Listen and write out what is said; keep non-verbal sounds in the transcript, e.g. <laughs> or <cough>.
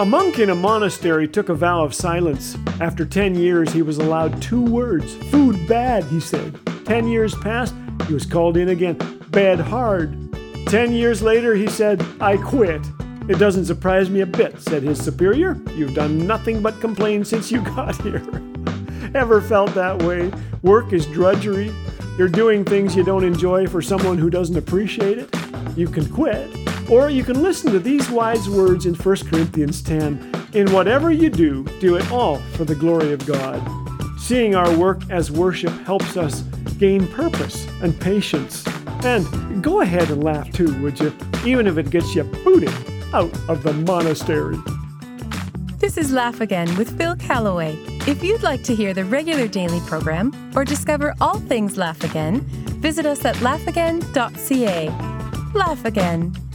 A monk in a monastery took a vow of silence. After 10 years, he was allowed two words food bad, he said. 10 years passed, he was called in again. Bad hard. 10 years later, he said, I quit. It doesn't surprise me a bit, said his superior. You've done nothing but complain since you <laughs> got here. Ever felt that way? Work is drudgery. You're doing things you don't enjoy for someone who doesn't appreciate it. You can quit. Or you can listen to these wise words in 1 Corinthians 10 In whatever you do, do it all for the glory of God. Seeing our work as worship helps us gain purpose and patience. And go ahead and laugh too, would you? Even if it gets you booted out of the monastery. This is Laugh Again with Phil Callaway. If you'd like to hear the regular daily program or discover all things Laugh Again, visit us at laughagain.ca. Laugh Again,